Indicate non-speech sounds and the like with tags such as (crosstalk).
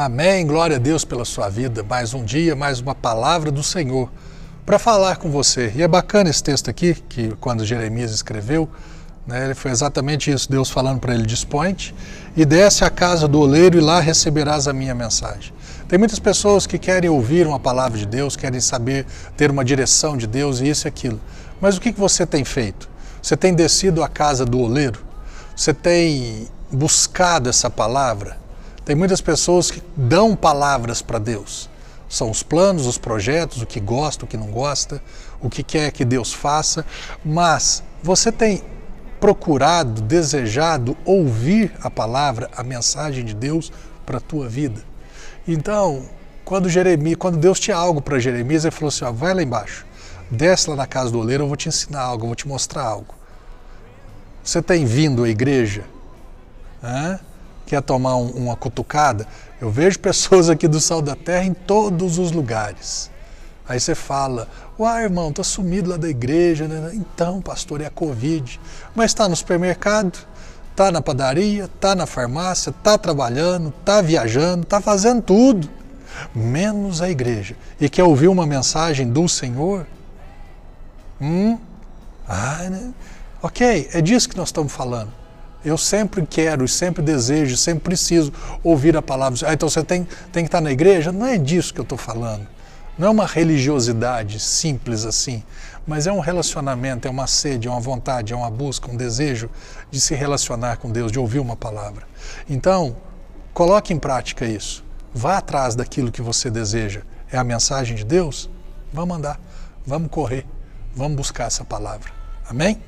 Amém. Glória a Deus pela sua vida. Mais um dia, mais uma palavra do Senhor para falar com você. E é bacana esse texto aqui, que quando Jeremias escreveu, né, foi exatamente isso: Deus falando para ele: dispõe-te e desce à casa do oleiro e lá receberás a minha mensagem. Tem muitas pessoas que querem ouvir uma palavra de Deus, querem saber, ter uma direção de Deus e isso e aquilo. Mas o que você tem feito? Você tem descido à casa do oleiro? Você tem buscado essa palavra? Tem muitas pessoas que dão palavras para Deus. São os planos, os projetos, o que gosta, o que não gosta, o que quer que Deus faça, mas você tem procurado, desejado ouvir a palavra, a mensagem de Deus para a tua vida. Então, quando Jeremias, quando Deus tinha algo para Jeremias, ele falou assim: ó, vai lá embaixo, desce lá na casa do oleiro, eu vou te ensinar algo, eu vou te mostrar algo. Você tem vindo à igreja? Hã? Quer tomar um, uma cutucada, eu vejo (laughs) pessoas aqui do Sal da Terra em todos os lugares. Aí você fala, uai irmão, tá sumido lá da igreja, né? Então, pastor, é a Covid. Mas está no supermercado, está na padaria, está na farmácia, está trabalhando, está viajando, está fazendo tudo, menos a igreja. E quer ouvir uma mensagem do Senhor? Hum? Ah, né? Ok, é disso que nós estamos falando. Eu sempre quero, sempre desejo, sempre preciso ouvir a palavra. Ah, então você tem, tem que estar na igreja? Não é disso que eu estou falando. Não é uma religiosidade simples assim, mas é um relacionamento, é uma sede, é uma vontade, é uma busca, um desejo de se relacionar com Deus, de ouvir uma palavra. Então, coloque em prática isso. Vá atrás daquilo que você deseja. É a mensagem de Deus? Vamos andar, vamos correr, vamos buscar essa palavra. Amém?